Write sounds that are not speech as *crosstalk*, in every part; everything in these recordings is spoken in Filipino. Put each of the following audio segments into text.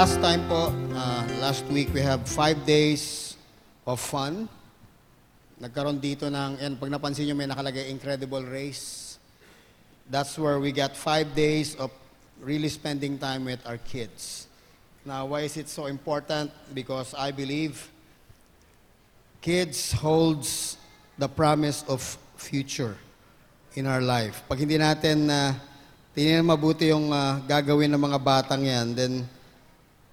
last time po, uh, last week, we have five days of fun. Nagkaroon dito ng, yan, pag napansin nyo may nakalagay incredible race. That's where we got five days of really spending time with our kids. Now, why is it so important? Because I believe kids holds the promise of future in our life. Pag hindi natin na tingnan mabuti yung ah, gagawin ng mga batang yan, then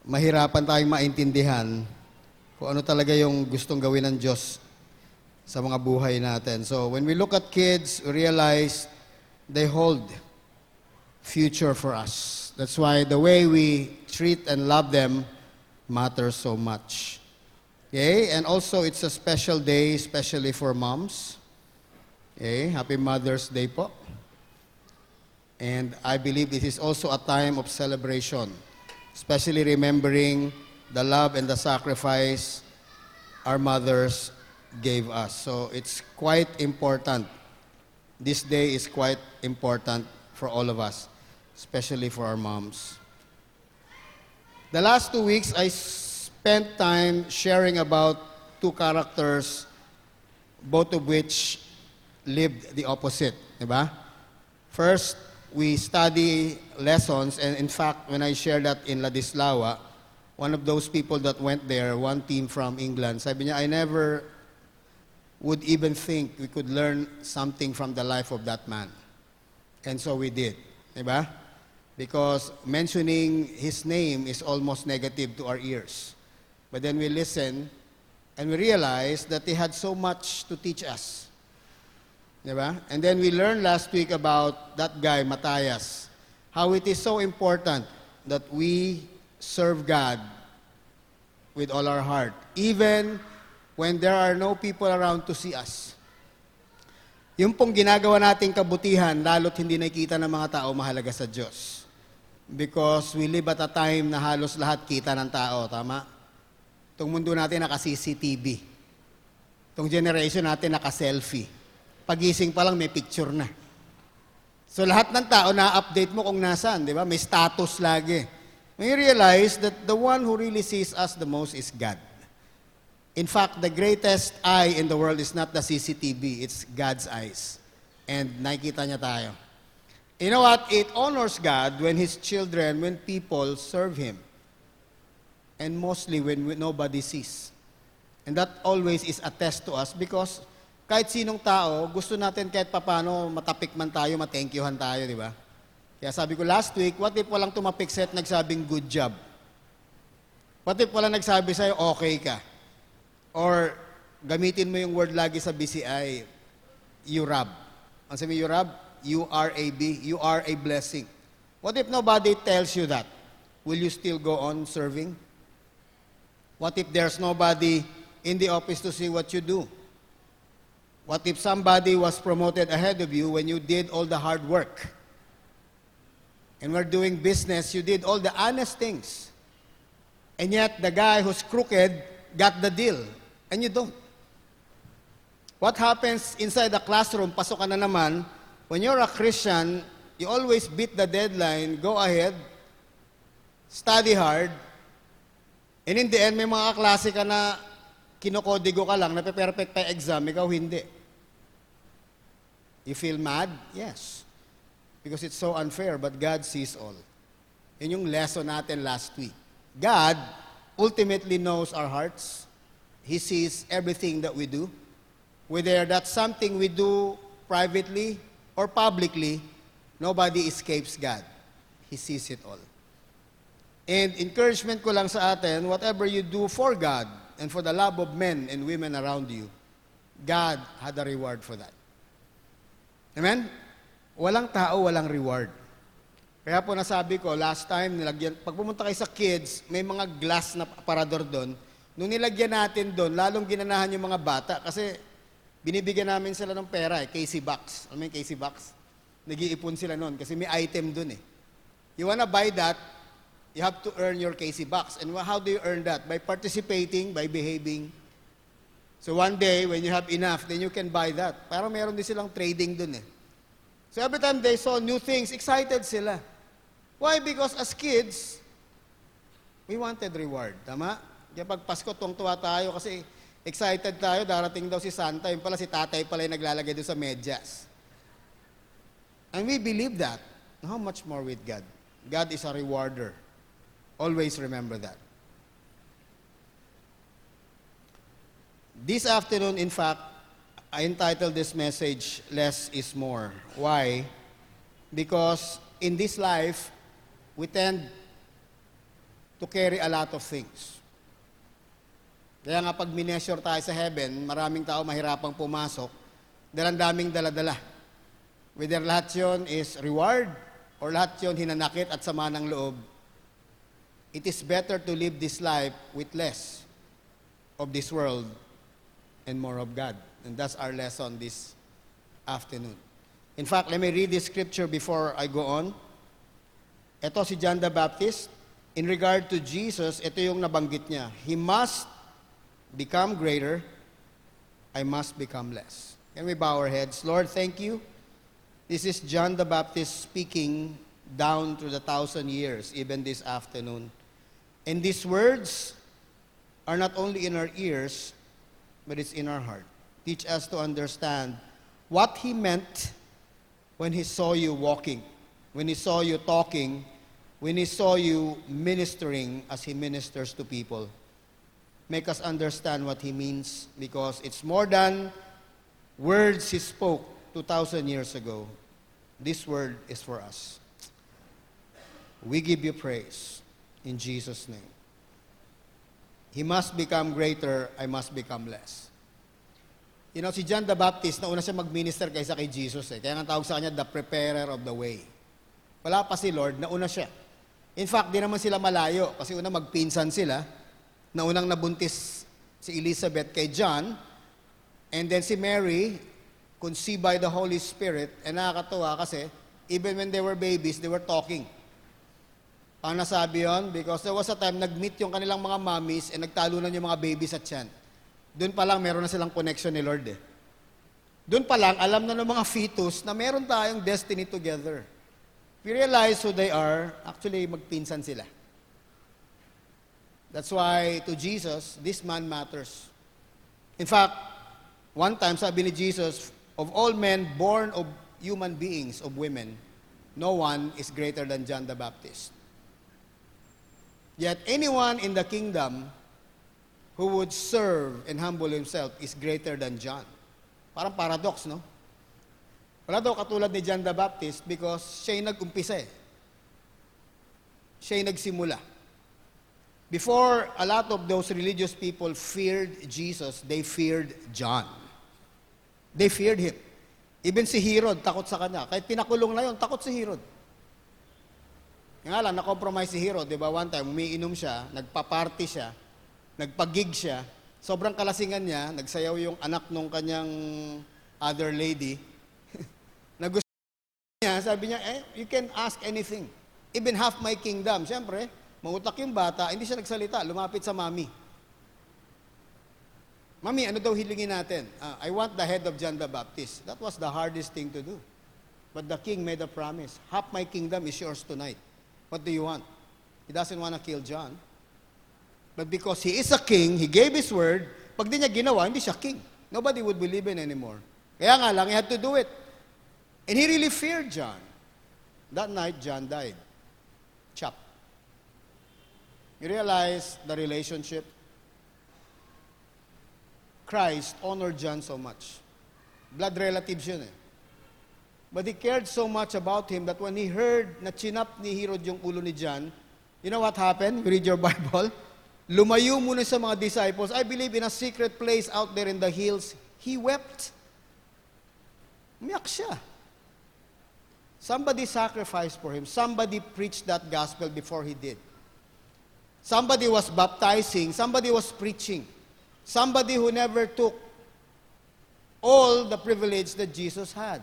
mahirapan tayong maintindihan kung ano talaga yung gustong gawin ng Diyos sa mga buhay natin. So when we look at kids, we realize they hold future for us. That's why the way we treat and love them matters so much. Okay? And also, it's a special day, especially for moms. Okay? Happy Mother's Day po. And I believe this is also a time of celebration, especially remembering the love and the sacrifice our mothers gave us. So it's quite important. This day is quite important for all of us, especially for our moms. The last two weeks, I spent time sharing about two characters, both of which lived the opposite. Diba? First, we study lessons, and in fact, when I shared that in Ladislao, one of those people that went there, one team from England, sabi niya, I never would even think we could learn something from the life of that man. And so we did. Diba? Because mentioning his name is almost negative to our ears. But then we listen and we realize that he had so much to teach us. Diba? And then we learned last week about that guy, Matthias, how it is so important that we serve God with all our heart, even when there are no people around to see us. Yung pong ginagawa nating kabutihan, lalo't hindi nakikita ng mga tao mahalaga sa Diyos. Because we live at a time na halos lahat kita ng tao, tama? Itong mundo natin naka-CCTV. Itong generation natin naka-selfie. Pagising pa lang may picture na. So lahat ng tao na-update mo kung nasaan, di ba? May status lagi. You realize that the one who really sees us the most is God. In fact, the greatest eye in the world is not the CCTV, it's God's eyes. And nakikita niya tayo. You know what? It honors God when His children, when people serve Him. And mostly when we- nobody sees. And that always is a test to us because kahit sinong tao, gusto natin kahit papano matapik man tayo, matenkyuhan tayo, di ba? Kaya sabi ko last week, what if walang tumapik set nagsabing good job? What if walang nagsabi sa'yo, okay ka? Or gamitin mo yung word lagi sa BCI, you rab. Ang sabi you rab, U-R-A-B, you are a blessing. What if nobody tells you that? Will you still go on serving? What if there's nobody in the office to see what you do? What if somebody was promoted ahead of you when you did all the hard work? And we're doing business, you did all the honest things. And yet, the guy who's crooked got the deal, and you don't. What happens inside the classroom, pasok ka na naman, when you're a Christian, you always beat the deadline, go ahead, study hard, and in the end, may mga klase ka na kinokodigo ka lang, nape-perfect pa exam, ikaw hindi. You feel mad? Yes. Because it's so unfair, but God sees all. Yun yung lesson natin last week. God ultimately knows our hearts. He sees everything that we do. Whether that's something we do privately or publicly, nobody escapes God. He sees it all. And encouragement ko lang sa atin, whatever you do for God and for the love of men and women around you, God had a reward for that. Amen? Walang tao, walang reward. Kaya po nasabi ko, last time, nilagyan, pag pumunta kayo sa kids, may mga glass na aparador doon. Nung nilagyan natin doon, lalong ginanahan yung mga bata kasi binibigyan namin sila ng pera eh, Casey Box. Alam mo yung Casey Box? Nag-iipon sila noon kasi may item doon eh. You wanna buy that, you have to earn your Casey Box. And how do you earn that? By participating, by behaving. So one day, when you have enough, then you can buy that. Pero meron din silang trading doon eh. So every time they saw new things, excited sila. Why? Because as kids, We wanted reward, tama? Kaya pag Pasko, tuwang-tuwa tayo kasi excited tayo, darating daw si Santa, yung pala si tatay pala yung naglalagay doon sa medyas. And we believe that. How much more with God? God is a rewarder. Always remember that. This afternoon, in fact, I entitled this message, Less is More. Why? Because in this life, we tend to carry a lot of things. Kaya nga pag mineasure tayo sa heaven, maraming tao mahirapang pumasok dahil ang daming daladala. Whether lahat yun is reward or lahat yun hinanakit at sama ng loob, it is better to live this life with less of this world and more of God. And that's our lesson this afternoon. In fact, let me read this scripture before I go on. Ito si John the Baptist. In regard to Jesus, ito yung nabanggit niya. He must become greater, I must become less. Can we bow our heads? Lord, thank you. This is John the Baptist speaking down through the thousand years, even this afternoon. And these words are not only in our ears, but it's in our heart. Teach us to understand what he meant when he saw you walking, when he saw you talking, when he saw you ministering as he ministers to people. Make us understand what he means because it's more than words he spoke 2,000 years ago. This word is for us. We give you praise in Jesus' name. He must become greater, I must become less. You know, si John the Baptist, nauna siya mag-minister kaysa kay Jesus eh. Kaya nga tawag sa kanya, the preparer of the way. Wala pa si Lord, nauna siya. In fact, di naman sila malayo kasi una magpinsan sila. Naunang nabuntis si Elizabeth kay John. And then si Mary, conceived by the Holy Spirit. And nakakatuwa kasi, even when they were babies, they were talking. Paano nasabi yon? Because there was a time, nag-meet yung kanilang mga mommies and nagtalunan yung mga babies at yan. Doon pa lang, meron na silang connection ni Lord eh. Doon pa lang, alam na ng mga fetus na meron tayong destiny together. You realize who they are, actually magpinsan sila. That's why to Jesus, this man matters. In fact, one time sabi ni Jesus, of all men born of human beings, of women, no one is greater than John the Baptist. Yet anyone in the kingdom who would serve and humble himself is greater than John. Parang paradox, no? Wala daw katulad ni John the Baptist because siya yung nag-umpisa eh. Siya yung nagsimula. Before a lot of those religious people feared Jesus, they feared John. They feared him. Even si Herod, takot sa kanya. Kahit pinakulong na yun, takot si Herod. Nga lang, na-compromise si Herod, di ba? One time, umiinom siya, nagpa-party siya, nagpagig siya, sobrang kalasingan niya, nagsayaw yung anak nung kanyang other lady. *laughs* na gusto niya, sabi niya, eh, you can ask anything. Even half my kingdom. Siyempre, mangutak yung bata, hindi siya nagsalita, lumapit sa mami. Mami, ano daw hilingin natin? "Ah, I want the head of John the Baptist. That was the hardest thing to do. But the king made a promise. Half my kingdom is yours tonight. What do you want? He doesn't want to kill John. But because he is a king, he gave his word. Pag di niya ginawa, hindi siya king. Nobody would believe in anymore. Kaya nga lang, he had to do it. And he really feared John. That night, John died. Chopped. You realize the relationship? Christ honored John so much. Blood relatives yun eh. But he cared so much about him that when he heard na chinap ni Herod yung ulo ni John, you know what happened? You read your *laughs* Bible. Lumayo muna sa mga disciples. I believe in a secret place out there in the hills, he wept. Umiyak siya. Somebody sacrificed for him. Somebody preached that gospel before he did. Somebody was baptizing. Somebody was preaching. Somebody who never took all the privilege that Jesus had.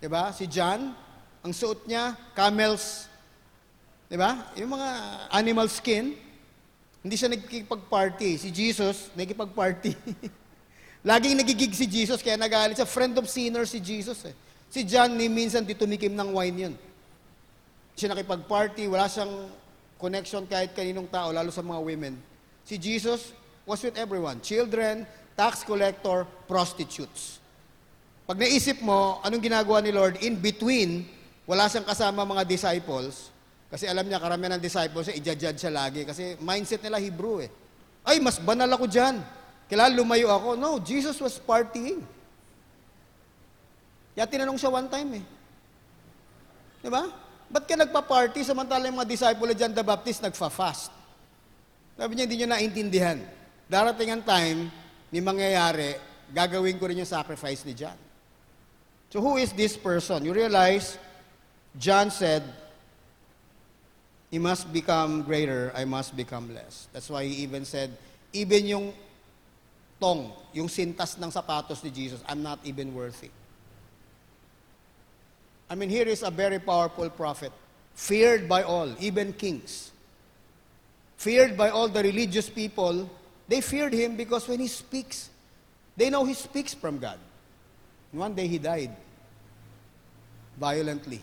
Diba? Si John, ang suot niya, camel's, diba? Yung mga animal skin, hindi siya nagkikipag-party. Si Jesus, nagkikipag-party. *laughs* Laging nagigig si Jesus, kaya nagalit siya. Friend of sinners si Jesus eh. Si John, ni minsan di tumikim ng wine yun. Siya nakipag-party, wala siyang connection kahit kaninong tao, lalo sa mga women. Si Jesus was with everyone. Children, tax collector, prostitutes. Pag naisip mo, anong ginagawa ni Lord, in between, wala siyang kasama mga disciples, kasi alam niya, karamihan ng disciples, eh, ija-judge siya lagi, kasi mindset nila Hebrew eh. Ay, mas banal ako dyan. Kailangan lumayo ako. No, Jesus was partying. Kaya tinanong siya one time eh. Di ba? Ba't ka nagpa-party samantala yung mga disciple ni John the Baptist nagfa-fast? Sabi niya, hindi niyo naintindihan. Darating ang time, ni mangyayari, gagawin ko rin yung sacrifice ni John. So who is this person? You realize, John said, He must become greater, I must become less. That's why he even said, even yung tong, yung sintas ng sapatos ni Jesus, I'm not even worthy. I mean, here is a very powerful prophet, feared by all, even kings. Feared by all the religious people. They feared him because when he speaks, they know he speaks from God. One day he died violently.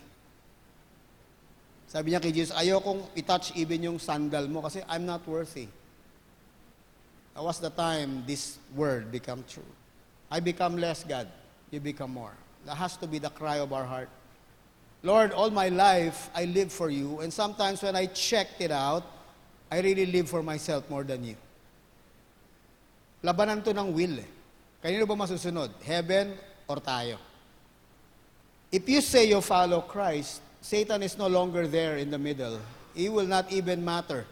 Sabi niya kay Jesus, ayokong itouch even yung sandal mo kasi I'm not worthy. That was the time this word become true. I become less, God. You become more. That has to be the cry of our heart. Lord, all my life, I live for you. And sometimes when I checked it out, I really live for myself more than you. Labanan to ng will eh. Kanino ba masusunod? Heaven or tayo? If you say you follow Christ, Satan is no longer there in the middle. He will not even matter.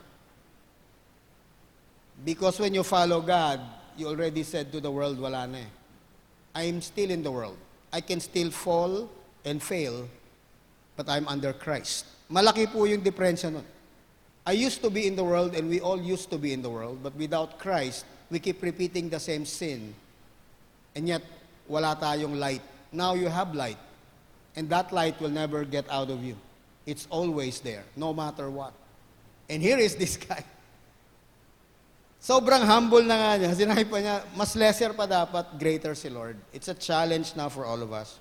Because when you follow God, you already said to the world, wala na eh. I am still in the world. I can still fall and fail, but I'm under Christ. Malaki po yung diferensya nun. I used to be in the world and we all used to be in the world, but without Christ, we keep repeating the same sin. And yet, wala tayong light. Now you have light. And that light will never get out of you. It's always there, no matter what. And here is this *laughs* guy. Sobrang humble na nga niya. *laughs* Sinabi pa niya, mas lesser pa dapat, greater si Lord. It's a challenge now for all of us.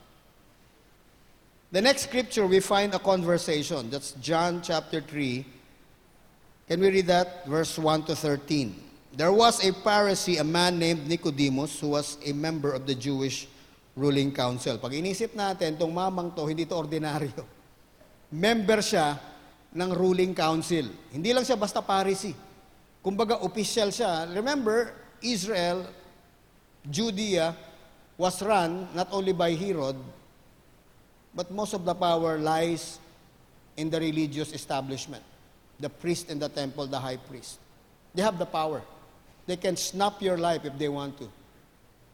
The next scripture, we find a conversation. That's John chapter 3. Can we read that? Verse 1 to 13. There was a Pharisee, a man named Nicodemus, who was a member of the Jewish ruling council. Pag inisip natin, itong mamang to, hindi to ordinaryo. Member siya ng ruling council. Hindi lang siya basta Pharisee. Kumbaga, official siya. Remember, Israel, Judea, was run not only by Herod, but most of the power lies in the religious establishment. The priest in the temple, the high priest. They have the power. They can snap your life if they want to.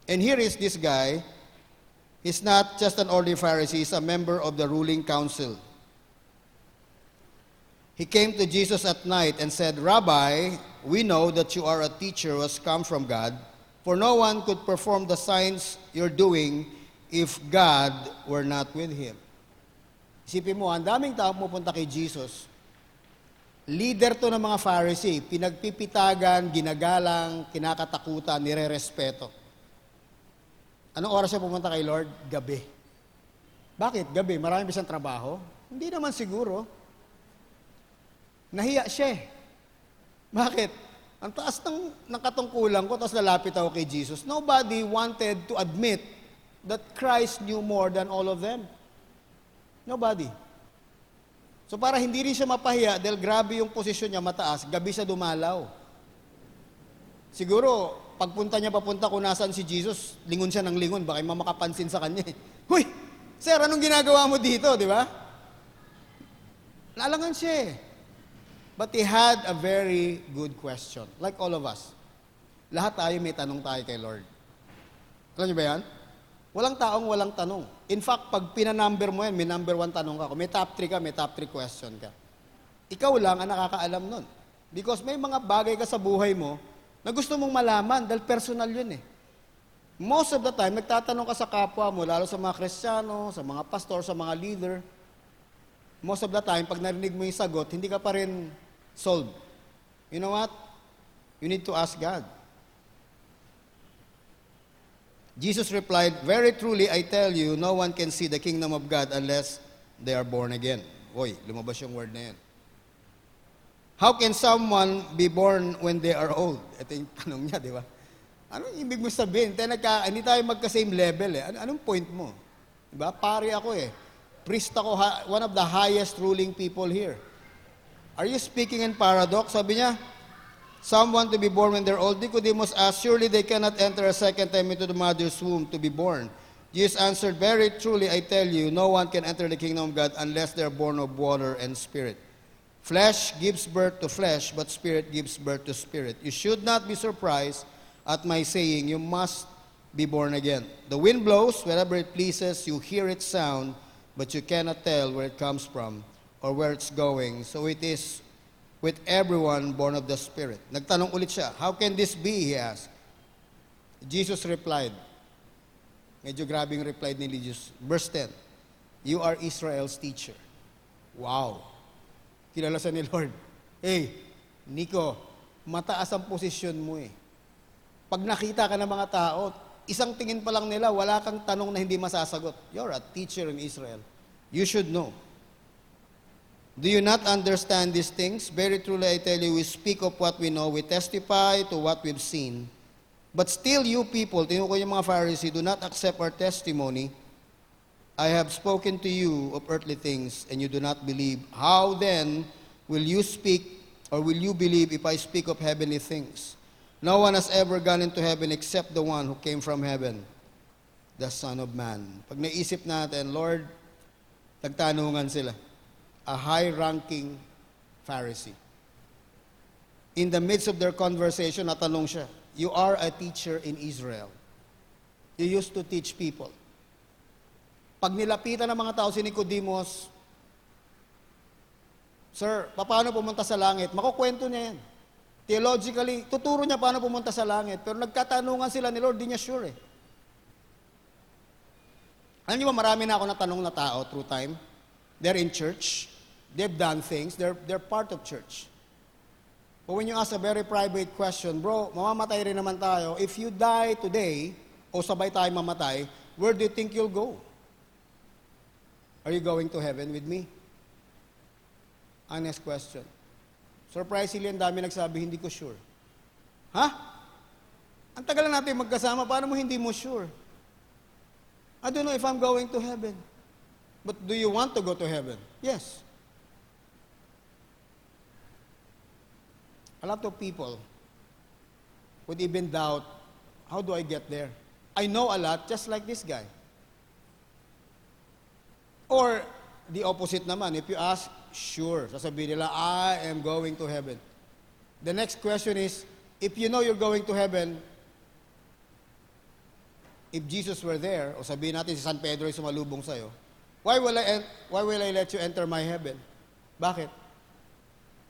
And here is this guy. He's not just an ordinary Pharisee, he's a member of the ruling council. He came to Jesus at night and said, Rabbi, we know that you are a teacher who has come from God, for no one could perform the signs you're doing if God were not with him. Isipin mo, ang daming tao pupunta kay Jesus. Leader to ng mga Pharisee, pinagpipitagan, ginagalang, kinakatakutan, nirerespeto. Anong oras siya pumunta kay Lord? Gabi. Bakit? Gabi. Marami ba siyang trabaho? Hindi naman siguro. Nahiya siya eh. Bakit? Ang taas ng, ng katungkulan ko, tapos lalapit ako kay Jesus. Nobody wanted to admit that Christ knew more than all of them. Nobody. So para hindi rin siya mapahiya, dahil grabe yung posisyon niya mataas, gabi siya dumalaw. Siguro, pagpunta niya papunta kung nasaan si Jesus, lingon siya ng lingon, baka may makapansin sa kanya. eh. Huy! Sir, anong ginagawa mo dito, di ba? Nalangan siya eh. But he had a very good question. Like all of us. Lahat tayo may tanong tayo kay Lord. Alam niyo ba yan? Walang taong walang tanong. In fact, pag pinanumber mo yan, may number one tanong ka. Kung may top three ka, may top three question ka. Ikaw lang ang nakakaalam nun. Because may mga bagay ka sa buhay mo na gusto mong malaman dahil personal yun eh. Most of the time, nagtatanong ka sa kapwa mo, lalo sa mga kristyano, sa mga pastor, sa mga leader. Most of the time, pag narinig mo yung sagot, hindi ka pa rin solved. You know what? You need to ask God. Jesus replied, Very truly, I tell you, no one can see the kingdom of God unless they are born again. Oy, lumabas yung word na yan. How can someone be born when they are old? Ito yung tanong niya, di ba? Anong ibig mo sabihin? Tayo nagka, hindi tayo magka-same level eh. Ano, anong point mo? Di ba? Pari ako eh. Priest ako, one of the highest ruling people here. Are you speaking in paradox? Sabi niya, someone to be born when they're old. Nicodemus asked, surely they cannot enter a second time into the mother's womb to be born. Jesus answered, very truly I tell you, no one can enter the kingdom of God unless they're born of water and spirit. Flesh gives birth to flesh, but spirit gives birth to spirit. You should not be surprised at my saying, you must be born again. The wind blows wherever it pleases, you hear its sound, but you cannot tell where it comes from or where it's going. So it is with everyone born of the Spirit. Nagtanong ulit siya, how can this be, he asked. Jesus replied, medyo grabing reply ni Jesus. Verse 10, you are Israel's teacher. Wow. Kilala sa ni Lord. Hey, Nico, mataas ang posisyon mo eh. Pag nakita ka ng mga tao, isang tingin pa lang nila, wala kang tanong na hindi masasagot. You're a teacher in Israel. You should know. Do you not understand these things? Very truly I tell you, we speak of what we know, we testify to what we've seen. But still you people, ko yung mga Pharisee, do not accept our testimony. I have spoken to you of earthly things, and you do not believe. How then will you speak, or will you believe if I speak of heavenly things? No one has ever gone into heaven except the one who came from heaven, the Son of Man. Pag naisip natin, Lord, nagtanungan sila. A high-ranking Pharisee. In the midst of their conversation, natanong siya, You are a teacher in Israel. You used to teach people. Pag nilapitan ng mga tao si Nicodemus, Sir, paano pumunta sa langit? Makukwento niya yan. Theologically, tuturo niya paano pumunta sa langit. Pero nagkatanungan sila ni Lord, di niya sure eh. Alam niyo ba, marami na ako natanong na tao through time. They're in church. They've done things. They're, they're part of church. But when you ask a very private question, bro, mamamatay rin naman tayo. If you die today, o sabay tayo mamatay, where do you think you'll go? Are you going to heaven with me? Honest question. Surprisingly, ang dami nagsabi, hindi ko sure. Ha? Ang tagal na natin magkasama, paano mo hindi mo sure? I don't know if I'm going to heaven. But do you want to go to heaven? Yes. A lot of people would even doubt, how do I get there? I know a lot, just like this guy. Or the opposite naman, if you ask, sure, sasabihin nila, I am going to heaven. The next question is, if you know you're going to heaven, if Jesus were there, o sabihin natin si San Pedro ay sumalubong sa'yo, why will I, why will I let you enter my heaven? Bakit?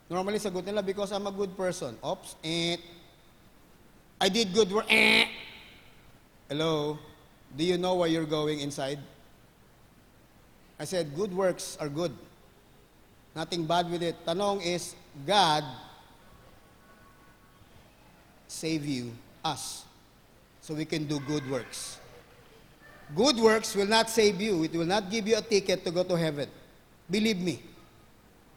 Normally, sagot nila, because I'm a good person. Oops, eh. I did good work, eh. Hello? Do you know where you're going inside? I said, good works are good. Nothing bad with it. Tanong is, God save you, us, so we can do good works. Good works will not save you. It will not give you a ticket to go to heaven. Believe me.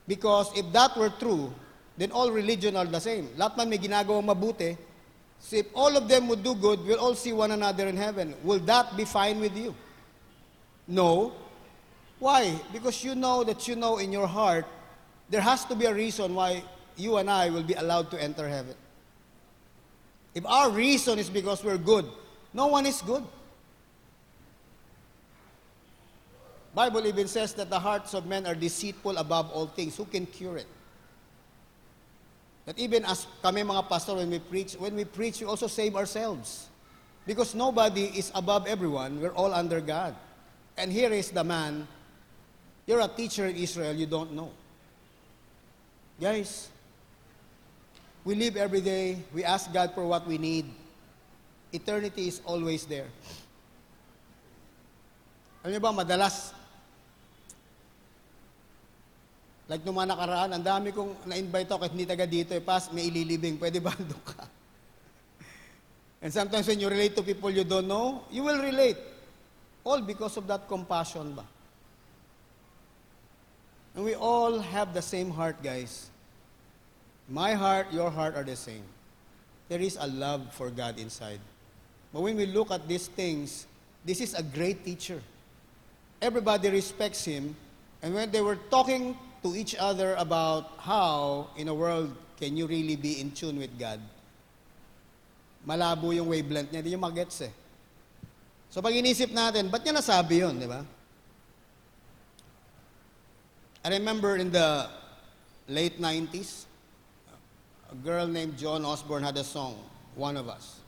Because if that were true, then all religion are the same. Lahat man may ginagawang mabuti. So if all of them would do good, we'll all see one another in heaven. Will that be fine with you? No. Why? Because you know that you know in your heart, there has to be a reason why you and I will be allowed to enter heaven. If our reason is because we're good, no one is good. Bible even says that the hearts of men are deceitful above all things. Who can cure it? That even as kami mga pastor, when we preach, when we preach, we also save ourselves. Because nobody is above everyone. We're all under God. And here is the man, you're a teacher in Israel, you don't know. Guys, we live every day, we ask God for what we need. Eternity is always there. Alam niyo ba, madalas, like nung mga nakaraan, ang dami kong na-invite ako kahit hindi taga dito, eh, pas, may ililibing, pwede ba *laughs* doon ka? And sometimes when you relate to people you don't know, you will relate. All because of that compassion ba? And we all have the same heart, guys. My heart, your heart are the same. There is a love for God inside. But when we look at these things, this is a great teacher. Everybody respects him. And when they were talking to each other about how in a world can you really be in tune with God, malabo yung wavelength niya, hindi niyo magets eh. So pag inisip natin, ba't niya nasabi yun, di ba? I remember in the late 90s, a girl named John Osborne had a song, One of Us.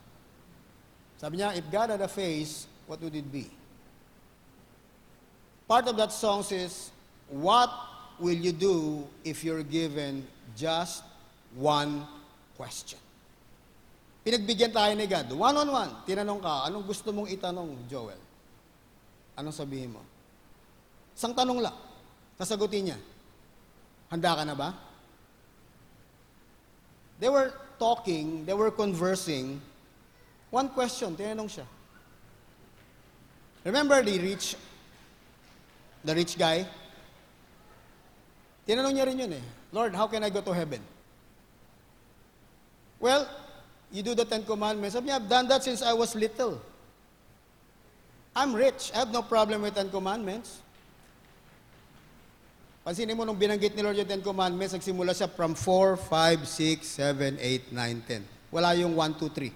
Sabi niya, if God had a face, what would it be? Part of that song says, what will you do if you're given just one question? Pinagbigyan tayo ni God. One-on-one. Tinanong ka, anong gusto mong itanong, Joel? Anong sabihin mo? Isang tanong lang. Sasagutin niya. Handa ka na ba? They were talking, they were conversing. One question, tinanong siya. Remember the rich, the rich guy? Tinanong niya rin yun eh. Lord, how can I go to heaven? Well, you do the Ten Commandments. Sabi niya, I've done that since I was little. I'm rich. I have no problem with Ten Commandments. Pansinin mo nung binanggit ni Lord yung Ten Commandments, nagsimula siya from 4, 5, 6, 7, 8, 9, 10. Wala yung 1, 2, 3.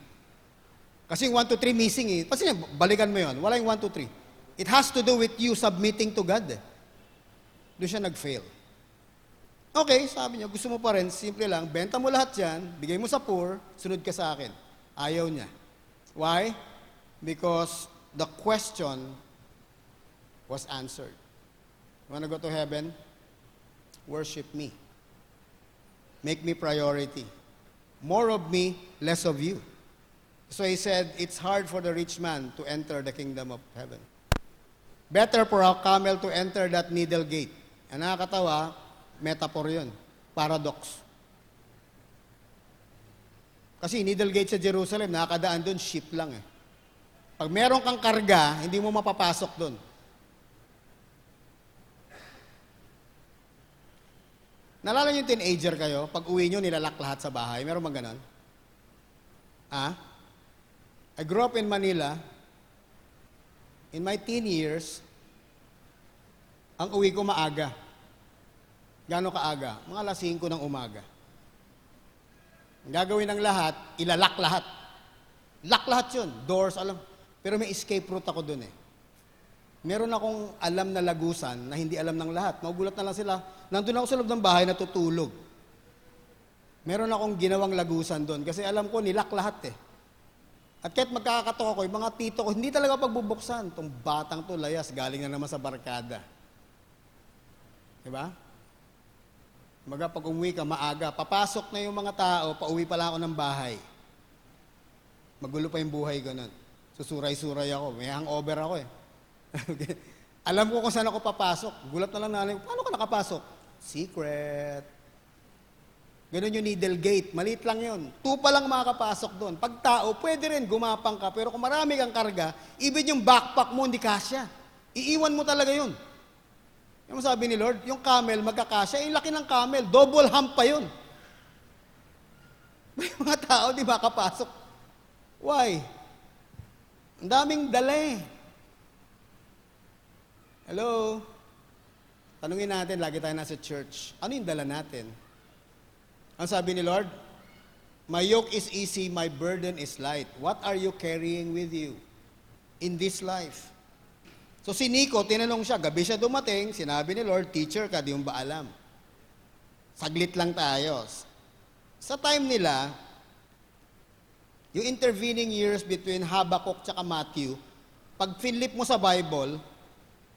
Kasi yung 1, 2, 3 missing eh. Pansinin, balikan mo yon. Wala yung 1, 2, 3. It has to do with you submitting to God eh. Doon siya nag-fail. Okay, sabi niya, gusto mo pa rin, simple lang, benta mo lahat yan, bigay mo sa poor, sunod ka sa akin. Ayaw niya. Why? Because the question was answered. You wanna go to heaven? Worship me. Make me priority. More of me, less of you. So he said, it's hard for the rich man to enter the kingdom of heaven. Better for a camel to enter that needle gate. Ang nakakatawa, metaphor yun. Paradox. Kasi needle gate sa Jerusalem, nakakadaan doon, ship lang eh. Pag meron kang karga, hindi mo mapapasok doon. Nalala niyo yung teenager kayo, pag uwi niyo, nilalak lahat sa bahay. Meron bang ganon? Ah? I grew up in Manila. In my teen years, ang uwi ko maaga. Gano'ng kaaga? Mga alas 5 ng umaga. Ang gagawin ng lahat, ilalak lahat. Lock lahat yun. Doors, alam. Pero may escape route ako dun eh. Meron akong alam na lagusan na hindi alam ng lahat. Magulat na lang sila. Nandun ako sa loob ng bahay natutulog. Meron akong ginawang lagusan doon kasi alam ko nilak lahat eh. At kahit magkakatok ako, mga tito ko, hindi talaga pagbubuksan. Itong batang to, layas, galing na naman sa barkada. Diba? Maga pag umuwi ka, maaga, papasok na yung mga tao, pauwi pala ako ng bahay. Magulo pa yung buhay ko nun. Susuray-suray ako, may hangover ako eh. *laughs* Alam ko kung saan ako papasok. Gulat na lang nanay ko, paano ka nakapasok? Secret. Ganun yung needle gate. Maliit lang yun. Tupa lang makakapasok doon. Pag tao, pwede rin gumapang ka. Pero kung marami kang karga, even yung backpack mo, hindi kasya. Iiwan mo talaga yun. Yung sabi ni Lord, yung camel magkakasya, yung laki ng camel, double hump pa yun. *laughs* May mga tao di makapasok. Why? Ang daming dala eh. Hello? Tanungin natin, lagi tayo nasa church, ano yung dala natin? Ang sabi ni Lord, My yoke is easy, my burden is light. What are you carrying with you in this life? So si Nico, tinanong siya, gabi siya dumating, sinabi ni Lord, teacher ka, di mo ba alam? Saglit lang tayo. Sa time nila, yung intervening years between Habakkuk at Matthew, pag finlip mo sa Bible,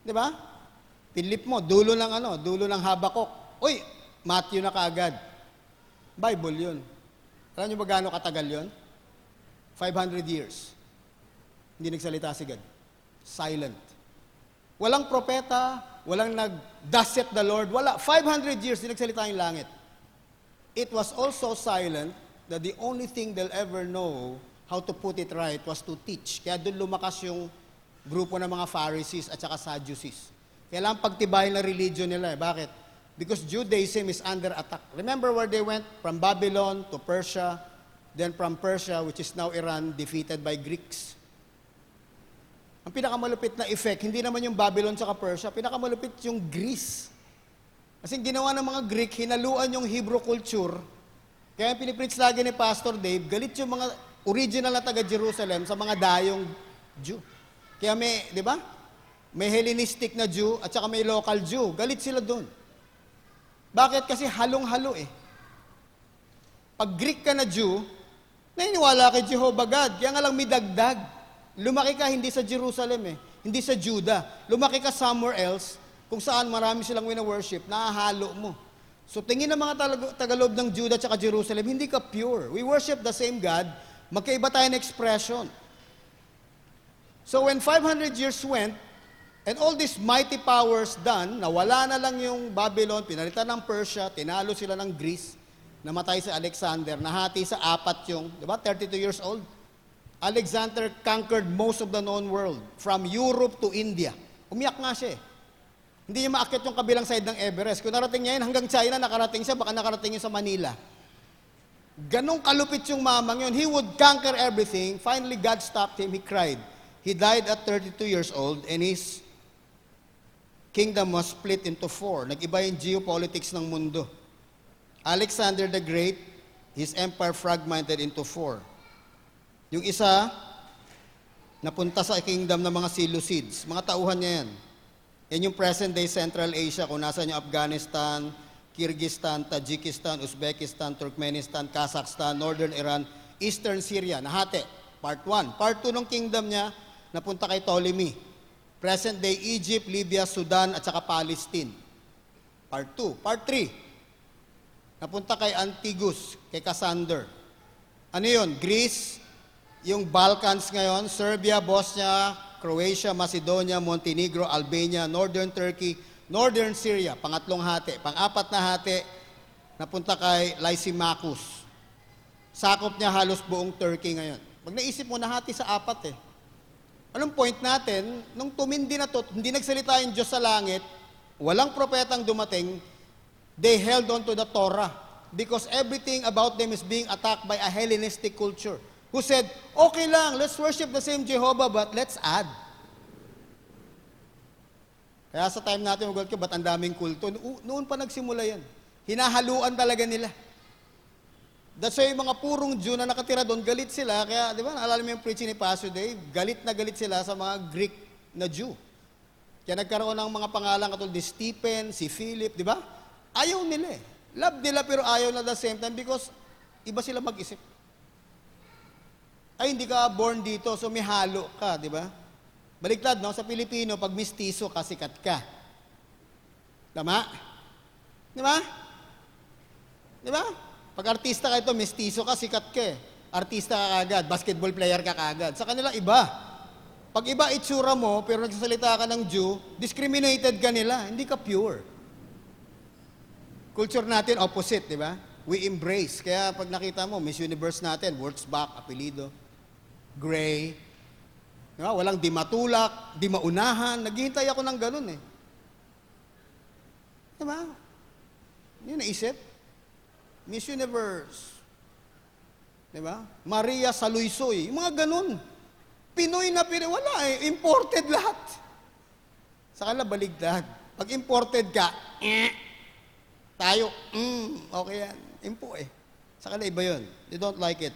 di ba? Finlip mo, dulo ng ano, dulo ng Habakkuk. Uy, Matthew na kaagad. Bible yun. Alam niyo ba gaano katagal yun? 500 years. Hindi nagsalita si God. Silent. Walang propeta, walang nag, thus saith the Lord, wala. 500 years, hindi nagsalita yung langit. It was also silent that the only thing they'll ever know how to put it right was to teach. Kaya doon lumakas yung grupo ng mga Pharisees at saka Sadducees. Kailangan pagtibayin na religion nila eh. Bakit? because Judaism is under attack. Remember where they went? From Babylon to Persia, then from Persia, which is now Iran, defeated by Greeks. Ang pinakamalupit na effect, hindi naman yung Babylon sa Persia, pinakamalupit yung Greece. Kasi ginawa ng mga Greek, hinaluan yung Hebrew culture. Kaya yung pinipreach lagi ni Pastor Dave, galit yung mga original na taga Jerusalem sa mga dayong Jew. Kaya may, di ba? May Hellenistic na Jew at saka may local Jew. Galit sila doon. Bakit? Kasi halong-halo eh. Pag Greek ka na Jew, naniniwala kay Jehovah God. Kaya nga lang may dagdag. Lumaki ka hindi sa Jerusalem eh. Hindi sa Judah. Lumaki ka somewhere else kung saan marami silang wina-worship, nahahalo mo. So tingin ng mga Tagalog ng Judah at Jerusalem, hindi ka pure. We worship the same God, magkaiba tayo ng expression. So when 500 years went, and all these mighty powers done, nawala na lang yung Babylon, pinalitan ng Persia, tinalo sila ng Greece, namatay si Alexander, nahati sa apat yung, di ba, 32 years old. Alexander conquered most of the known world, from Europe to India. Umiyak nga siya eh. Hindi niya maakyat yung kabilang side ng Everest. Kung narating niya yun, hanggang China nakarating siya, baka nakarating yun sa Manila. Ganong kalupit yung mamang yun. He would conquer everything. Finally, God stopped him. He cried. He died at 32 years old and his kingdom was split into four. Nag-iba yung geopolitics ng mundo. Alexander the Great, his empire fragmented into four. Yung isa, napunta sa kingdom ng mga Seleucids. Mga tauhan niya yan. Yan yung present-day Central Asia, kung nasa yung Afghanistan, Kyrgyzstan, Tajikistan, Uzbekistan, Turkmenistan, Kazakhstan, Northern Iran, Eastern Syria, nahati. Part 1. Part 2 ng kingdom niya, napunta kay Ptolemy. Present-day Egypt, Libya, Sudan, at saka Palestine. Part 2. Part 3. Napunta kay Antigus, kay Cassander. Ano yun? Greece, yung Balkans ngayon, Serbia, Bosnia, Croatia, Macedonia, Montenegro, Albania, Northern Turkey, Northern Syria, pangatlong hati. Pang-apat na hati, napunta kay Lysimachus. Sakop niya halos buong Turkey ngayon. Pag naisip mo, nahati sa apat eh. Anong point natin? Nung tumindi na to, hindi nagsalita yung Diyos sa langit, walang propetang dumating, they held on to the Torah. Because everything about them is being attacked by a Hellenistic culture. Who said, okay lang, let's worship the same Jehovah, but let's add. Kaya sa time natin, magulat ka, ba't ang daming kulto? No- Noon pa nagsimula yan. Hinahaluan talaga nila. That's why yung mga purong Jew na nakatira doon, galit sila. Kaya, di ba, naalala mo yung preaching ni Pastor Dave? Galit na galit sila sa mga Greek na Jew. Kaya nagkaroon ng mga pangalan katulad ni Stephen, si Philip, di ba? Ayaw nila eh. Love nila pero ayaw na the same time because iba sila mag-isip. Ay, hindi ka born dito, so may halo ka, di ba? Baliktad, no? Sa Pilipino, pag mistiso ka, sikat ka. Tama? Di ba? Di ba? Pag artista ka ito, mistiso ka, sikat ka eh. Artista ka kagad, basketball player ka kagad. Sa kanila, iba. Pag iba itsura mo, pero nagsasalita ka ng Jew, discriminated ka nila, hindi ka pure. Culture natin, opposite, di ba? We embrace. Kaya pag nakita mo, Miss Universe natin, works back, apelido, gray, di ba? walang di matulak, di maunahan. Naghihintay ako ng ganun eh. Di ba? Yun naisip. Miss Universe. Di ba? Maria Saluisoy. Yung mga ganun. Pinoy na Pinoy. Wala eh. Imported lahat. Sa kanila baligtad. Pag imported ka, eh, tayo, mm, okay yan. Impo eh. Sa kanila iba yun. They don't like it.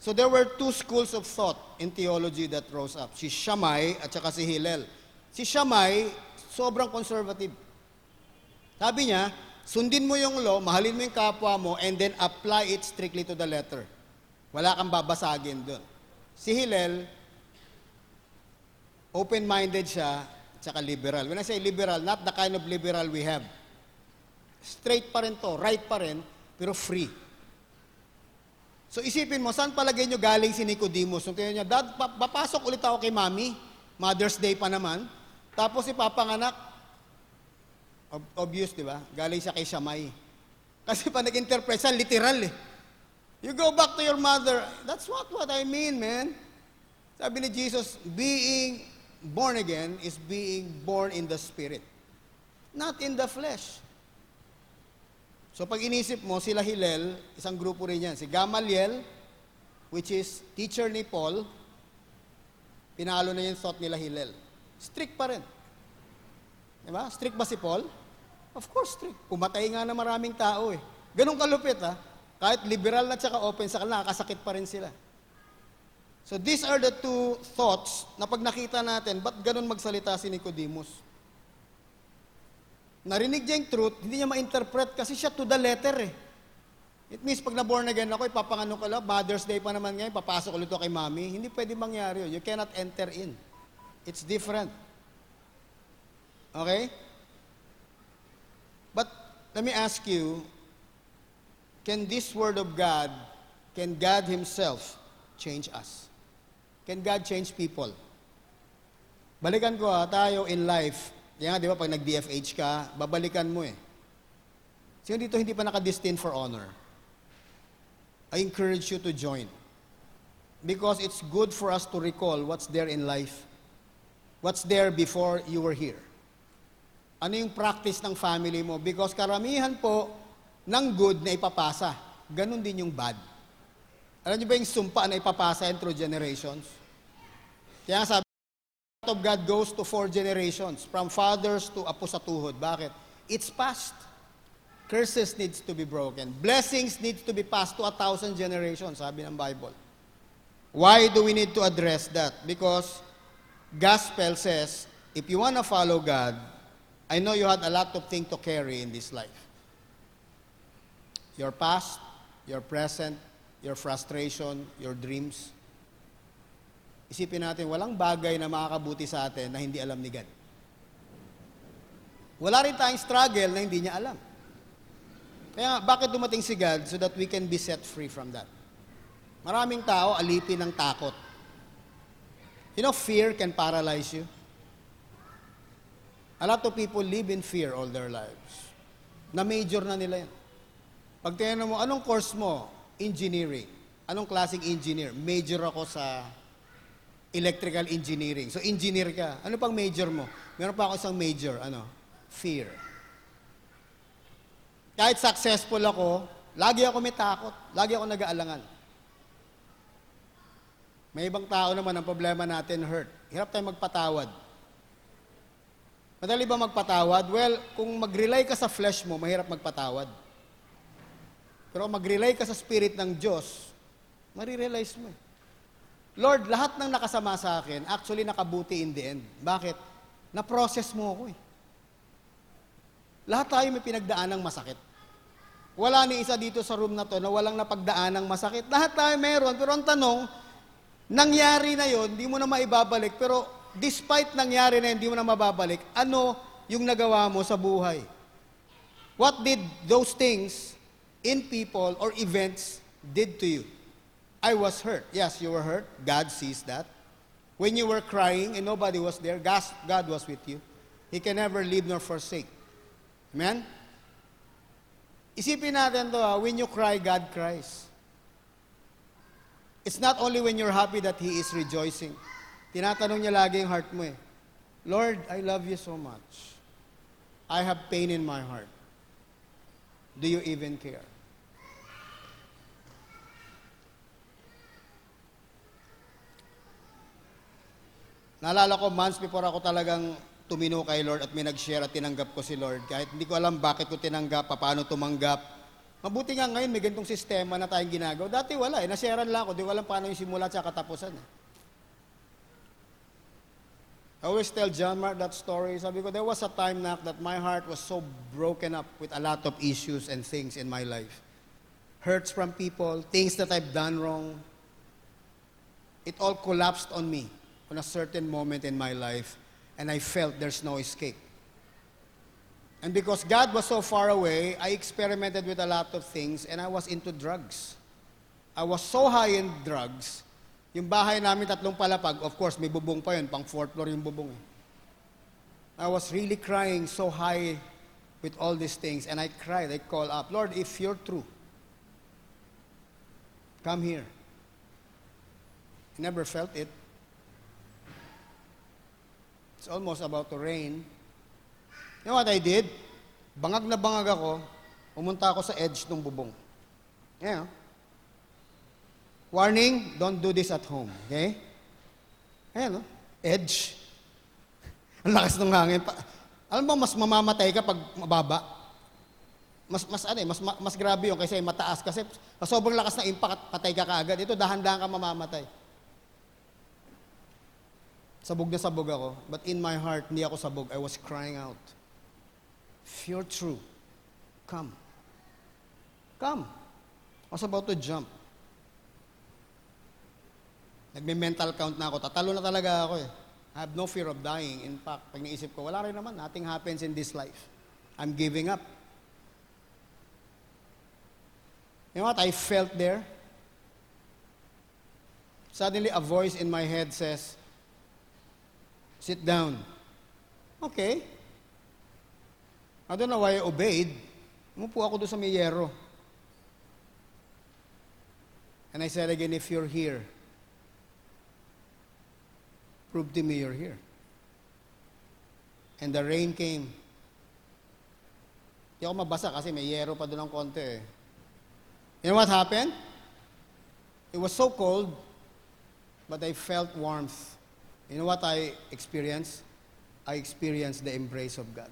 So there were two schools of thought in theology that rose up. Si Shammai at saka si Hillel. Si Shammai, sobrang conservative. Sabi niya, sundin mo yung law, mahalin mo yung kapwa mo, and then apply it strictly to the letter. Wala kang babasagin doon. Si Hillel, open-minded siya, tsaka liberal. When I say liberal, not the kind of liberal we have. Straight pa rin to, right pa rin, pero free. So isipin mo, saan palagay nyo galing si Nicodemus? Nung tinanong niya, Dad, pa- papasok ulit ako kay Mami. Mother's Day pa naman. Tapos ipapanganak. Ob- obvious, di ba? Galing siya kay Shamay. *laughs* Kasi pa nag-interpret siya, literal eh. You go back to your mother. That's what, what I mean, man. Sabi ni Jesus, being born again is being born in the spirit. Not in the flesh. So pag inisip mo, sila Hillel, isang grupo rin yan. Si Gamaliel, which is teacher ni Paul, pinalo na yung thought nila Hillel. Strict pa rin. Diba? Strict ba si Paul? Of course, strict. Pumatay nga na maraming tao eh. Ganun kalupit ha. Kahit liberal na tsaka open sa kanila, nakakasakit pa rin sila. So these are the two thoughts na pag nakita natin, ba't ganun magsalita si Nicodemus? Narinig niya yung truth, hindi niya ma-interpret kasi siya to the letter eh. It means pag na-born again ako, ipapangano ko lang, Mother's Day pa naman ngayon, papasok ulit ako kay Mami. Hindi pwede mangyari yun. You cannot enter in. It's different. Okay? But let me ask you, can this Word of God, can God Himself change us? Can God change people? Balikan ko ha, tayo in life, yan nga di ba pag nag-DFH ka, babalikan mo eh. Sino dito hindi pa nakadestined for honor? I encourage you to join. Because it's good for us to recall what's there in life. What's there before you were here. Ano yung practice ng family mo? Because karamihan po ng good na ipapasa, ganun din yung bad. Alam niyo ba yung sumpa na ipapasa yan through generations? Kaya sabi, of God goes to four generations, from fathers to apo sa tuhod. Bakit? It's past. Curses needs to be broken. Blessings needs to be passed to a thousand generations, sabi ng Bible. Why do we need to address that? Because gospel says, if you want to follow God, I know you had a lot of things to carry in this life. Your past, your present, your frustration, your dreams. Isipin natin, walang bagay na makakabuti sa atin na hindi alam ni God. Wala rin tayong struggle na hindi niya alam. Kaya bakit dumating si God? So that we can be set free from that. Maraming tao alipin ng takot. You know, fear can paralyze you. A lot of people live in fear all their lives. Na major na nila yan. Pag tinanong mo, anong course mo? Engineering. Anong klaseng engineer? Major ako sa electrical engineering. So, engineer ka. Ano pang major mo? Meron pa ako isang major. Ano? Fear. Kahit successful ako, lagi ako may takot. Lagi ako nag-aalangan. May ibang tao naman ang problema natin, hurt. Hirap tayong magpatawad. Madali ba magpatawad? Well, kung mag-rely ka sa flesh mo, mahirap magpatawad. Pero mag-rely ka sa spirit ng Diyos, marirealize mo. eh. Lord, lahat ng nakasama sa akin, actually nakabuti in the end. Bakit? Na-process mo ako eh. Lahat tayo may pinagdaan ng masakit. Wala ni isa dito sa room na to na walang napagdaan ng masakit. Lahat tayo meron. Pero ang tanong, nangyari na yon, di mo na maibabalik. Pero despite nangyari na yun, di mo na mababalik, ano yung nagawa mo sa buhay? What did those things in people or events did to you? I was hurt. Yes, you were hurt. God sees that. When you were crying and nobody was there, God, was with you. He can never leave nor forsake. Amen? Isipin natin to, ah, when you cry, God cries. It's not only when you're happy that He is rejoicing. Tinatanong niya lagi yung heart mo eh, Lord, I love you so much. I have pain in my heart. Do you even care? Naalala ko, months before ako talagang tumino kay Lord at may nag-share at tinanggap ko si Lord. Kahit hindi ko alam bakit ko tinanggap, paano tumanggap. Mabuti nga ngayon, may ganitong sistema na tayong ginagawa. Dati wala eh, nasharean lang ako. Di ko alam paano yung simula at katapusan eh. I always tell John Mark that story. Sabi ko, there was a time na that my heart was so broken up with a lot of issues and things in my life. Hurts from people, things that I've done wrong. It all collapsed on me on a certain moment in my life, and I felt there's no escape. And because God was so far away, I experimented with a lot of things, and I was into drugs. I was so high in drugs, yung bahay namin tatlong palapag, of course, may bubong pa yun, pang fourth floor yung bubong. eh. I was really crying so high with all these things, and I cried, I called up, Lord, if you're true, come here. Never felt it. It's almost about to rain. You know what I did? Bangag na bangag ako, Pumunta ako sa edge ng bubong. Oh. Warning, don't do this at home. Okay? Ayan, oh. Edge. *laughs* Ang lakas ng hangin. Pa- Alam mo, mas mamamatay ka pag mababa. Mas, mas, ano, eh, mas, ma- mas grabe yun kasi mataas. Kasi sobrang lakas ng impact, patay ka kaagad. Ito, dahan-dahan ka mamamatay. Sabog na sabog ako. But in my heart, hindi ako sabog. I was crying out. If you're true, come. Come. I was about to jump. Nagme-mental count na ako. Tatalo na talaga ako eh. I have no fear of dying. In fact, pag naisip ko, wala rin naman. Nothing happens in this life. I'm giving up. You know what I felt there? Suddenly, a voice in my head says, Sit down. Okay. I don't know why I obeyed. Umupo ako doon sa may yero. And I said again, if you're here, prove to me you're here. And the rain came. Hindi ako mabasa kasi may yero pa doon ng konti eh. You know what happened? It was so cold, but I felt warmth. You know what I experienced? I experienced the embrace of God.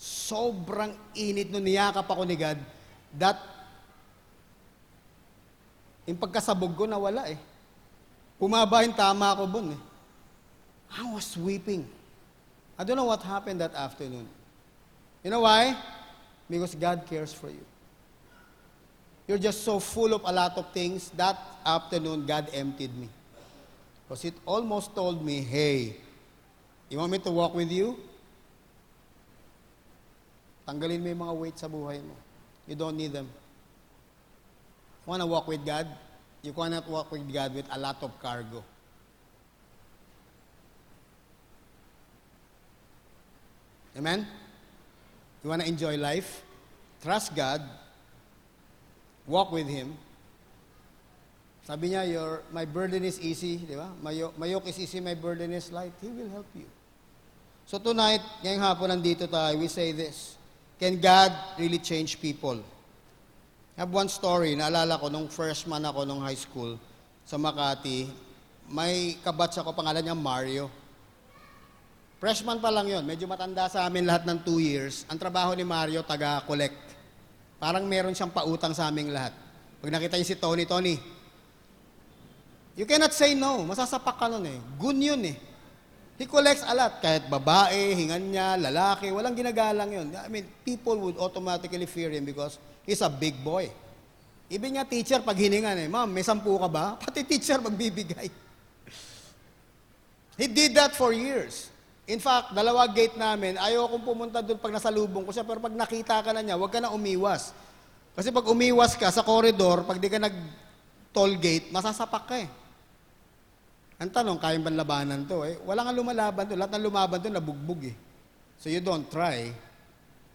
Sobrang init nung niyakap ako ni God that yung pagkasabog ko nawala eh. Pumaba yung tama ko bun eh. I was weeping. I don't know what happened that afternoon. You know why? Because God cares for you. You're just so full of a lot of things. That afternoon, God emptied me. Because it almost told me, hey, you want me to walk with you? Tanggalin mo yung mga weight sa buhay mo. You don't need them. Want to walk with God? You cannot walk with God with a lot of cargo. Amen? You want to enjoy life? Trust God. Walk with Him. Sabi niya, your, my burden is easy, di ba? My, yo- my yoke is easy, my burden is light. He will help you. So tonight, ngayong hapon nandito tayo, we say this. Can God really change people? I have one story, naalala ko, nung freshman ako nung high school sa Makati, may kabatch ako, pangalan niya Mario. Freshman pa lang yon, medyo matanda sa amin lahat ng two years. Ang trabaho ni Mario, taga-collect. Parang meron siyang pautang sa aming lahat. Pag nakita niyo si Tony, Tony, you cannot say no. Masasapak ka nun eh. Gun yun eh. He collects a lot. Kahit babae, hingan niya, lalaki, walang ginagalang yun. I mean, people would automatically fear him because he's a big boy. Even nga teacher, pag hiningan eh, ma'am, may sampu ka ba? *laughs* Pati teacher magbibigay. He did that for years. In fact, dalawa gate namin, ayaw kong pumunta doon pag nasalubong ko siya, pero pag nakita ka na niya, huwag ka na umiwas. Kasi pag umiwas ka sa corridor, pag di ka nag-toll gate, masasapak ka eh. Ang tanong, kayang ba labanan to? Eh? Wala nga lumalaban to. Lahat ng lumaban to, nabugbog eh. So you don't try.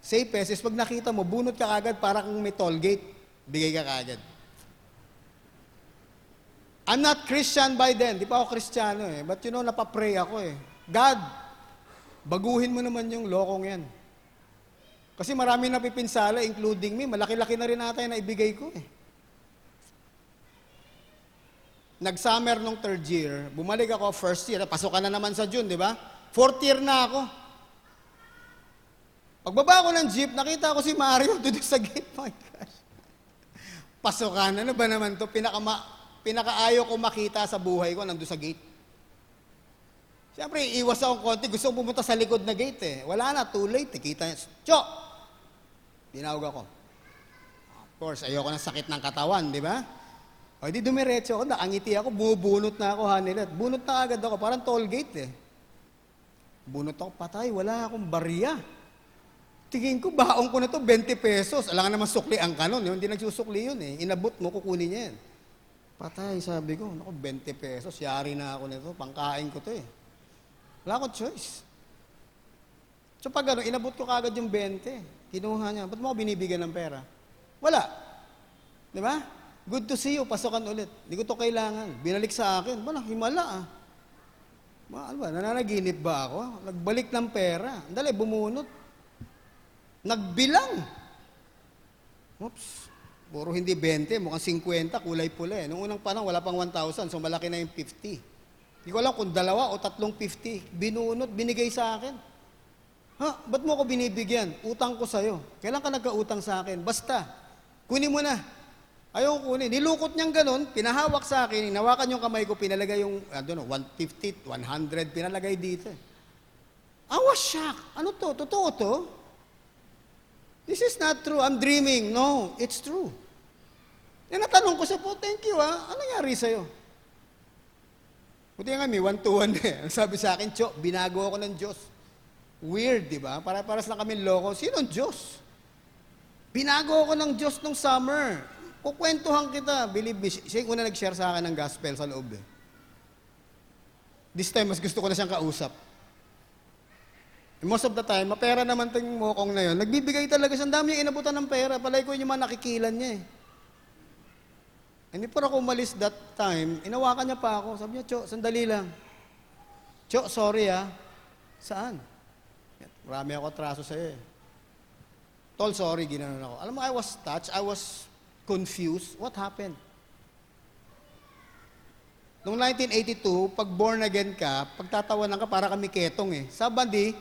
Safest is pag nakita mo, bunot ka kagad para kung may toll gate, bigay ka kagad. I'm not Christian by then. Di pa ako Kristiyano eh. But you know, napapray ako eh. God, baguhin mo naman yung lokong yan. Kasi marami napipinsala, including me. Malaki-laki na rin natin na ibigay ko eh. Nag-summer nung third year, bumalik ako first year, pasok ka na naman sa June, di ba? Fourth year na ako. Pagbaba ko ng jeep, nakita ko si Mario *laughs* doon sa gate. My gosh. Pasokan, ano ba naman to? Pinaka pinakaayo ko makita sa buhay ko nandun sa gate. Siyempre, iwas akong konti. Gusto kong pumunta sa likod na gate eh. Wala na, too late. Eh. Kita niya, Cho! Tinawag ako. Of course, ayoko ng sakit ng katawan, di ba? O di dumiretso ako, nakangiti ako, bumubunot na ako, hanilet. Bunot na agad ako, parang toll gate eh. Bunot ako, patay, wala akong barya. Tingin ko, baong ko na to, 20 pesos. Alangan naman sukli ang kanon, hindi nagsusukli yun eh. Inabot mo, kukunin niya yan. Patay, sabi ko, naku, 20 pesos, yari na ako nito, pangkain ko to eh. Wala akong choice. So pag ano, inabot ko kagad yung 20. Kinuha niya, ba't mo ako binibigyan ng pera? Wala. Di ba? Good to see you, pasokan ulit. Hindi ko to kailangan. Binalik sa akin, wala, himala ah. Ma, ano ba, nananaginip ba ako? Nagbalik ng pera. Dali, bumunot. Nagbilang. Oops. Puro hindi 20, mukhang 50, kulay pula eh. Noong unang panahon, wala pang 1,000, so malaki na yung 50. Hindi ko alam kung dalawa o tatlong 50. Binunot, binigay sa akin. Ha? Ba't mo ako binibigyan? Utang ko sa'yo. Kailan ka nagkautang sa akin? Basta, kunin mo na. Ayaw kunin. Nilukot niyang ganun, pinahawak sa akin, hinawakan yung kamay ko, pinalagay yung, I don't know, 150, 100, pinalagay dito. eh. I was shocked. Ano to? Totoo to? This is not true. I'm dreaming. No, it's true. Yan natanong ko siya po, thank you ah. Ano nangyari sa'yo? Buti nga may one to one eh. Ang sabi sa akin, Cho, binago ako ng Diyos. Weird, di ba? Para paras lang kami loko. Sinong Diyos? Binago ako ng Diyos nung summer. Kukwentuhan kita. Believe me, siya yung una nag-share sa akin ng gospel sa loob eh. This time, mas gusto ko na siyang kausap. Most of the time, mapera naman tong mokong na yun. Nagbibigay talaga siya. Ang dami yung inabutan ng pera. Palay ko yung mga nakikilan niya eh. Hindi pa ako umalis that time, inawakan niya pa ako. Sabi niya, Cho, sandali lang. Cho, sorry ah. Saan? Marami ako atraso sa'yo eh. Tol, sorry, ginanon ako. Alam mo, I was touched, I was confused. What happened? Noong 1982, pag born again ka, pagtatawanan ka, para kami ketong eh. Somebody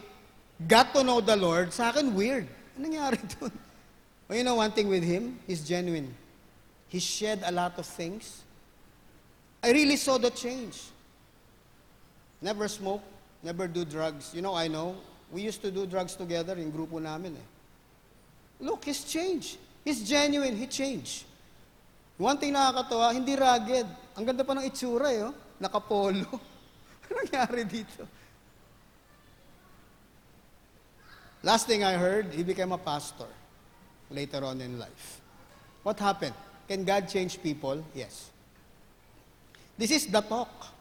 got to know the Lord, sa akin weird. Ano nangyari *laughs* doon? Well, you know one thing with him? He's genuine. He shed a lot of things. I really saw the change. Never smoke, never do drugs. You know, I know. We used to do drugs together in grupo namin eh. Look, he's changed. He's genuine. He changed. One thing nakakatawa, hindi rugged. Ang ganda pa ng itsura eh, oh. Nakapolo. *laughs* ano nangyari dito? Last thing I heard, he became a pastor later on in life. What happened? Can God change people? Yes. This is the talk.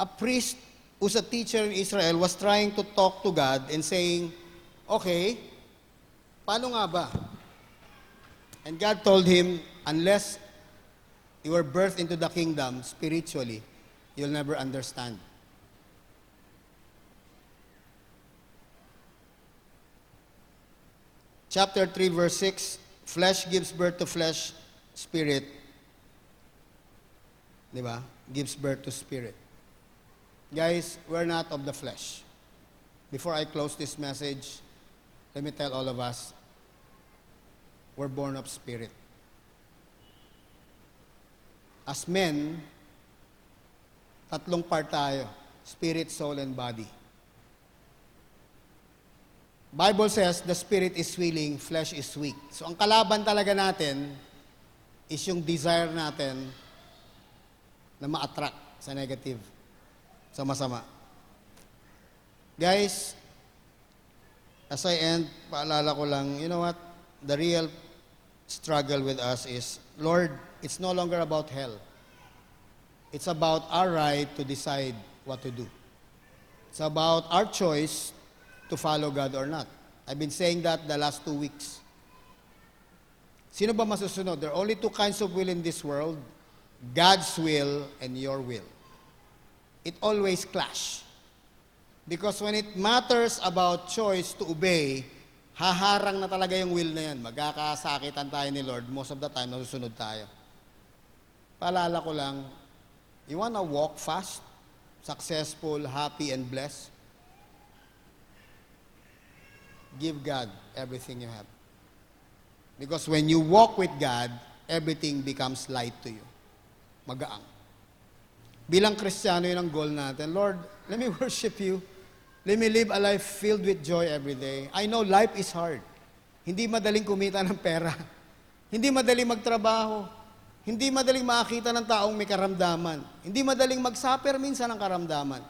A priest who's a teacher in Israel was trying to talk to God and saying, okay, paano nga ba? And God told him, unless you were birthed into the kingdom spiritually, you'll never understand. Chapter 3, verse 6 Flesh gives birth to flesh, spirit, di? Gives birth to spirit. Guys, we're not of the flesh. Before I close this message, let me tell all of us we're born of spirit. As men, tatlong part tayo spirit, soul, and body. Bible says the spirit is willing, flesh is weak. So ang kalaban talaga natin is yung desire natin na ma-attract sa negative, sa masama. Guys, as I end, paalala ko lang, you know what? The real struggle with us is, Lord, it's no longer about hell. It's about our right to decide what to do. It's about our choice to follow God or not. I've been saying that the last two weeks. Sino ba masusunod? There are only two kinds of will in this world. God's will and your will. It always clash. Because when it matters about choice to obey, haharang na talaga yung will na yan. Magkakasakitan tayo ni Lord. Most of the time, nasusunod tayo. Paalala ko lang, you wanna walk fast, successful, happy, and blessed? Give God everything you have. Because when you walk with God, everything becomes light to you. Magaang. Bilang Kristiyano, yun ang goal natin. Lord, let me *laughs* worship you. Let me live a life filled with joy every day. I know life is hard. Hindi madaling kumita ng pera. Hindi madaling magtrabaho. Hindi madaling makakita ng taong may karamdaman. Hindi madaling mag-suffer minsan ng karamdaman.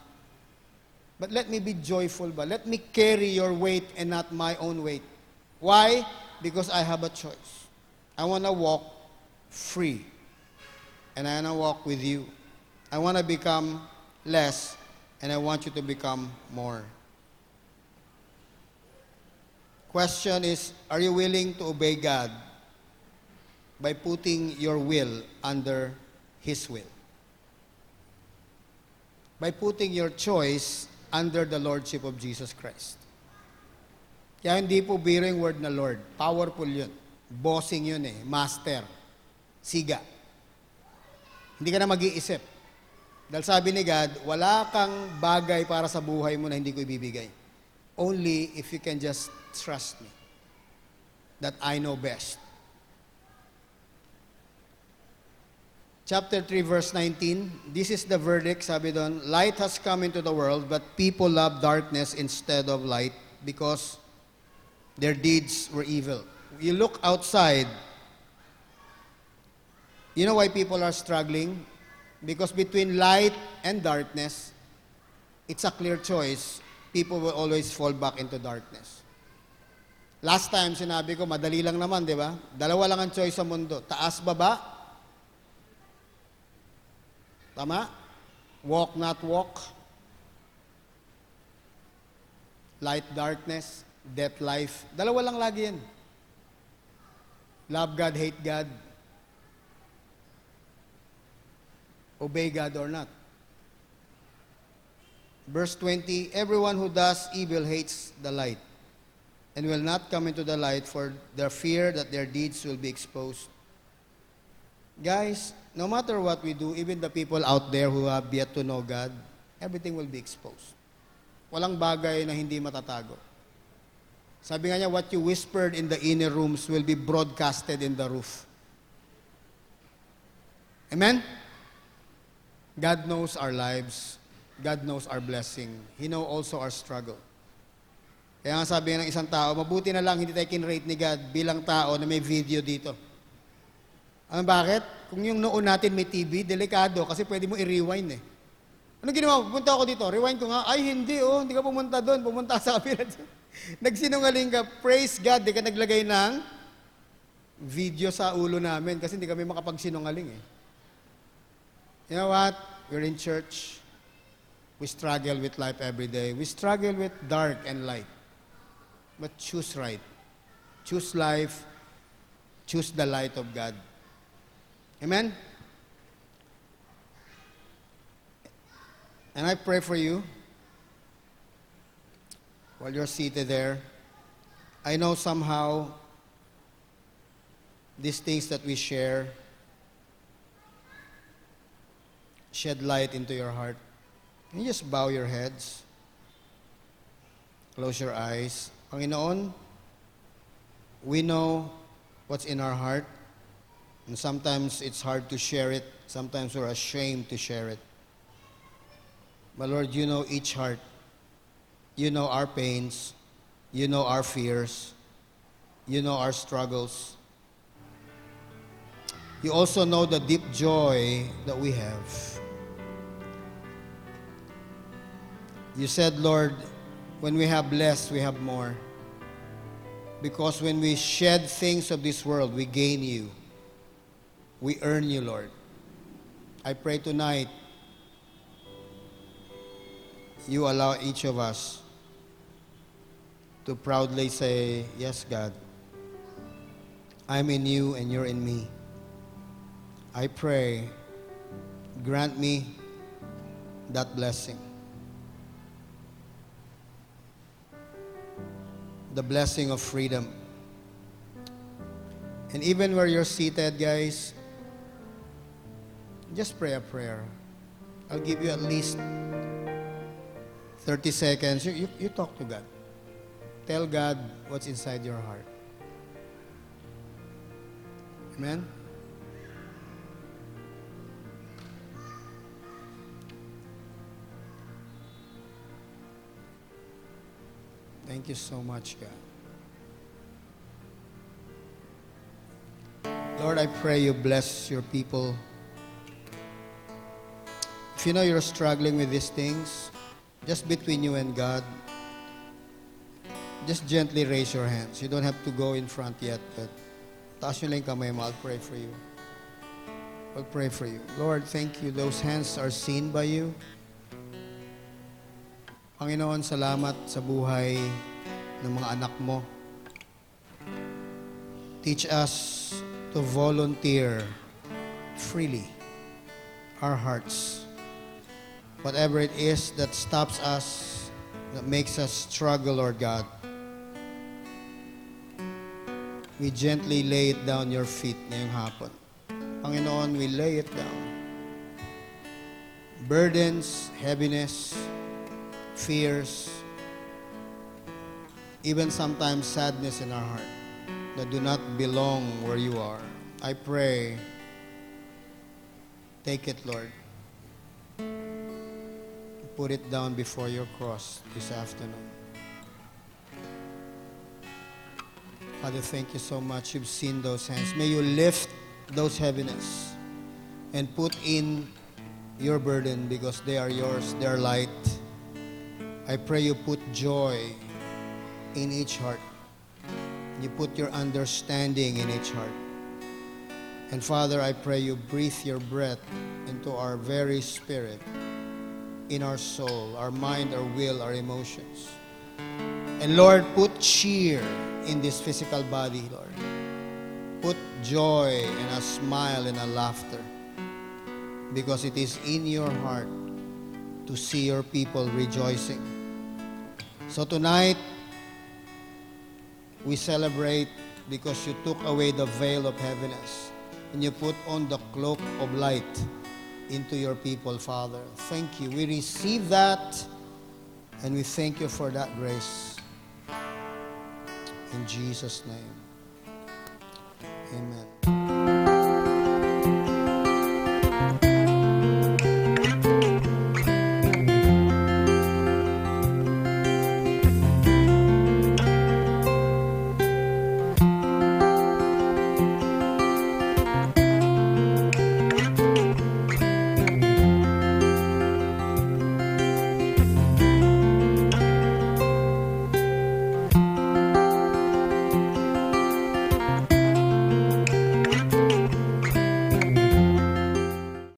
But let me be joyful ba? Let me carry your weight and not my own weight. Why? Because I have a choice. I want to walk free. And I want to walk with you. I want to become less and I want you to become more. Question is, are you willing to obey God by putting your will under His will? By putting your choice under the Lordship of Jesus Christ. Kaya hindi po biro word na Lord. Powerful yun. Bossing yun eh. Master. Siga. Hindi ka na mag-iisip. Dahil sabi ni God, wala kang bagay para sa buhay mo na hindi ko ibibigay. Only if you can just trust me. That I know best. Chapter 3, verse 19. This is the verdict, sabi doon, Light has come into the world, but people love darkness instead of light because their deeds were evil. You look outside, you know why people are struggling? Because between light and darkness, it's a clear choice. People will always fall back into darkness. Last time, sinabi ko, madali lang naman, di ba? Dalawa lang ang choice sa mundo. Taas, baba. Tama? Walk, not walk. Light, darkness. Death, life. Dalawa lang lagi yan. Love God, hate God. Obey God or not. Verse 20, Everyone who does evil hates the light and will not come into the light for their fear that their deeds will be exposed. Guys, no matter what we do, even the people out there who have yet to know God, everything will be exposed. Walang bagay na hindi matatago. Sabi nga niya, what you whispered in the inner rooms will be broadcasted in the roof. Amen? God knows our lives. God knows our blessing. He knows also our struggle. Kaya nga sabi ng isang tao, mabuti na lang hindi tayo kinrate ni God bilang tao na may video dito. Ano bakit? Kung yung noon natin may TV, delikado kasi pwede mo i-rewind eh. Ano ginawa? Pumunta ako dito. Rewind ko nga. Ay, hindi oh. Hindi ka pumunta doon. Pumunta sa kapila. *laughs* Nagsinungaling ka. Praise God. Di ka naglagay ng video sa ulo namin kasi hindi kami makapagsinungaling eh. You know what? We're in church. We struggle with life every day. We struggle with dark and light. But choose right. Choose life. Choose the light of God. Amen? And I pray for you while you're seated there. I know somehow these things that we share shed light into your heart. Can you just bow your heads? Close your eyes. Panginoon, we know what's in our heart. And sometimes it's hard to share it. Sometimes we're ashamed to share it. But Lord, you know each heart. You know our pains. You know our fears. You know our struggles. You also know the deep joy that we have. You said, Lord, when we have less, we have more. Because when we shed things of this world, we gain you. We earn you, Lord. I pray tonight you allow each of us to proudly say, Yes, God, I'm in you and you're in me. I pray, grant me that blessing. The blessing of freedom. And even where you're seated, guys, just pray a prayer. I'll give you at least 30 seconds. You, you, you talk to God. Tell God what's inside your heart. Amen? Thank you so much, God. Lord, I pray you bless your people. If you know you're struggling with these things, just between you and God, just gently raise your hands. You don't have to go in front yet, but taas nyo lang. I'll pray for you. I'll pray for you. Lord, thank you. Those hands are seen by you. Panginoon, salamat sa buhay ng mga anak mo. Teach us to volunteer freely our hearts. Whatever it is that stops us, that makes us struggle, Lord God. we gently lay it down your feet ngayong hapon. Panginoon, we lay it down. Burdens, heaviness, fears, even sometimes sadness in our heart that do not belong where you are. I pray, take it, Lord. Put it down before your cross this afternoon. Father, thank you so much. You've seen those hands. May you lift those heaviness and put in your burden because they are yours, they are light. I pray you put joy in each heart. You put your understanding in each heart. And Father, I pray you breathe your breath into our very spirit, in our soul, our mind, our will, our emotions. And Lord, put cheer in this physical body, Lord. Put joy and a smile and a laughter because it is in your heart to see your people rejoicing. So tonight, we celebrate because you took away the veil of heaviness and you put on the cloak of light into your people, Father. Thank you. We receive that and we thank you for that grace. In Jesus' name. Amen.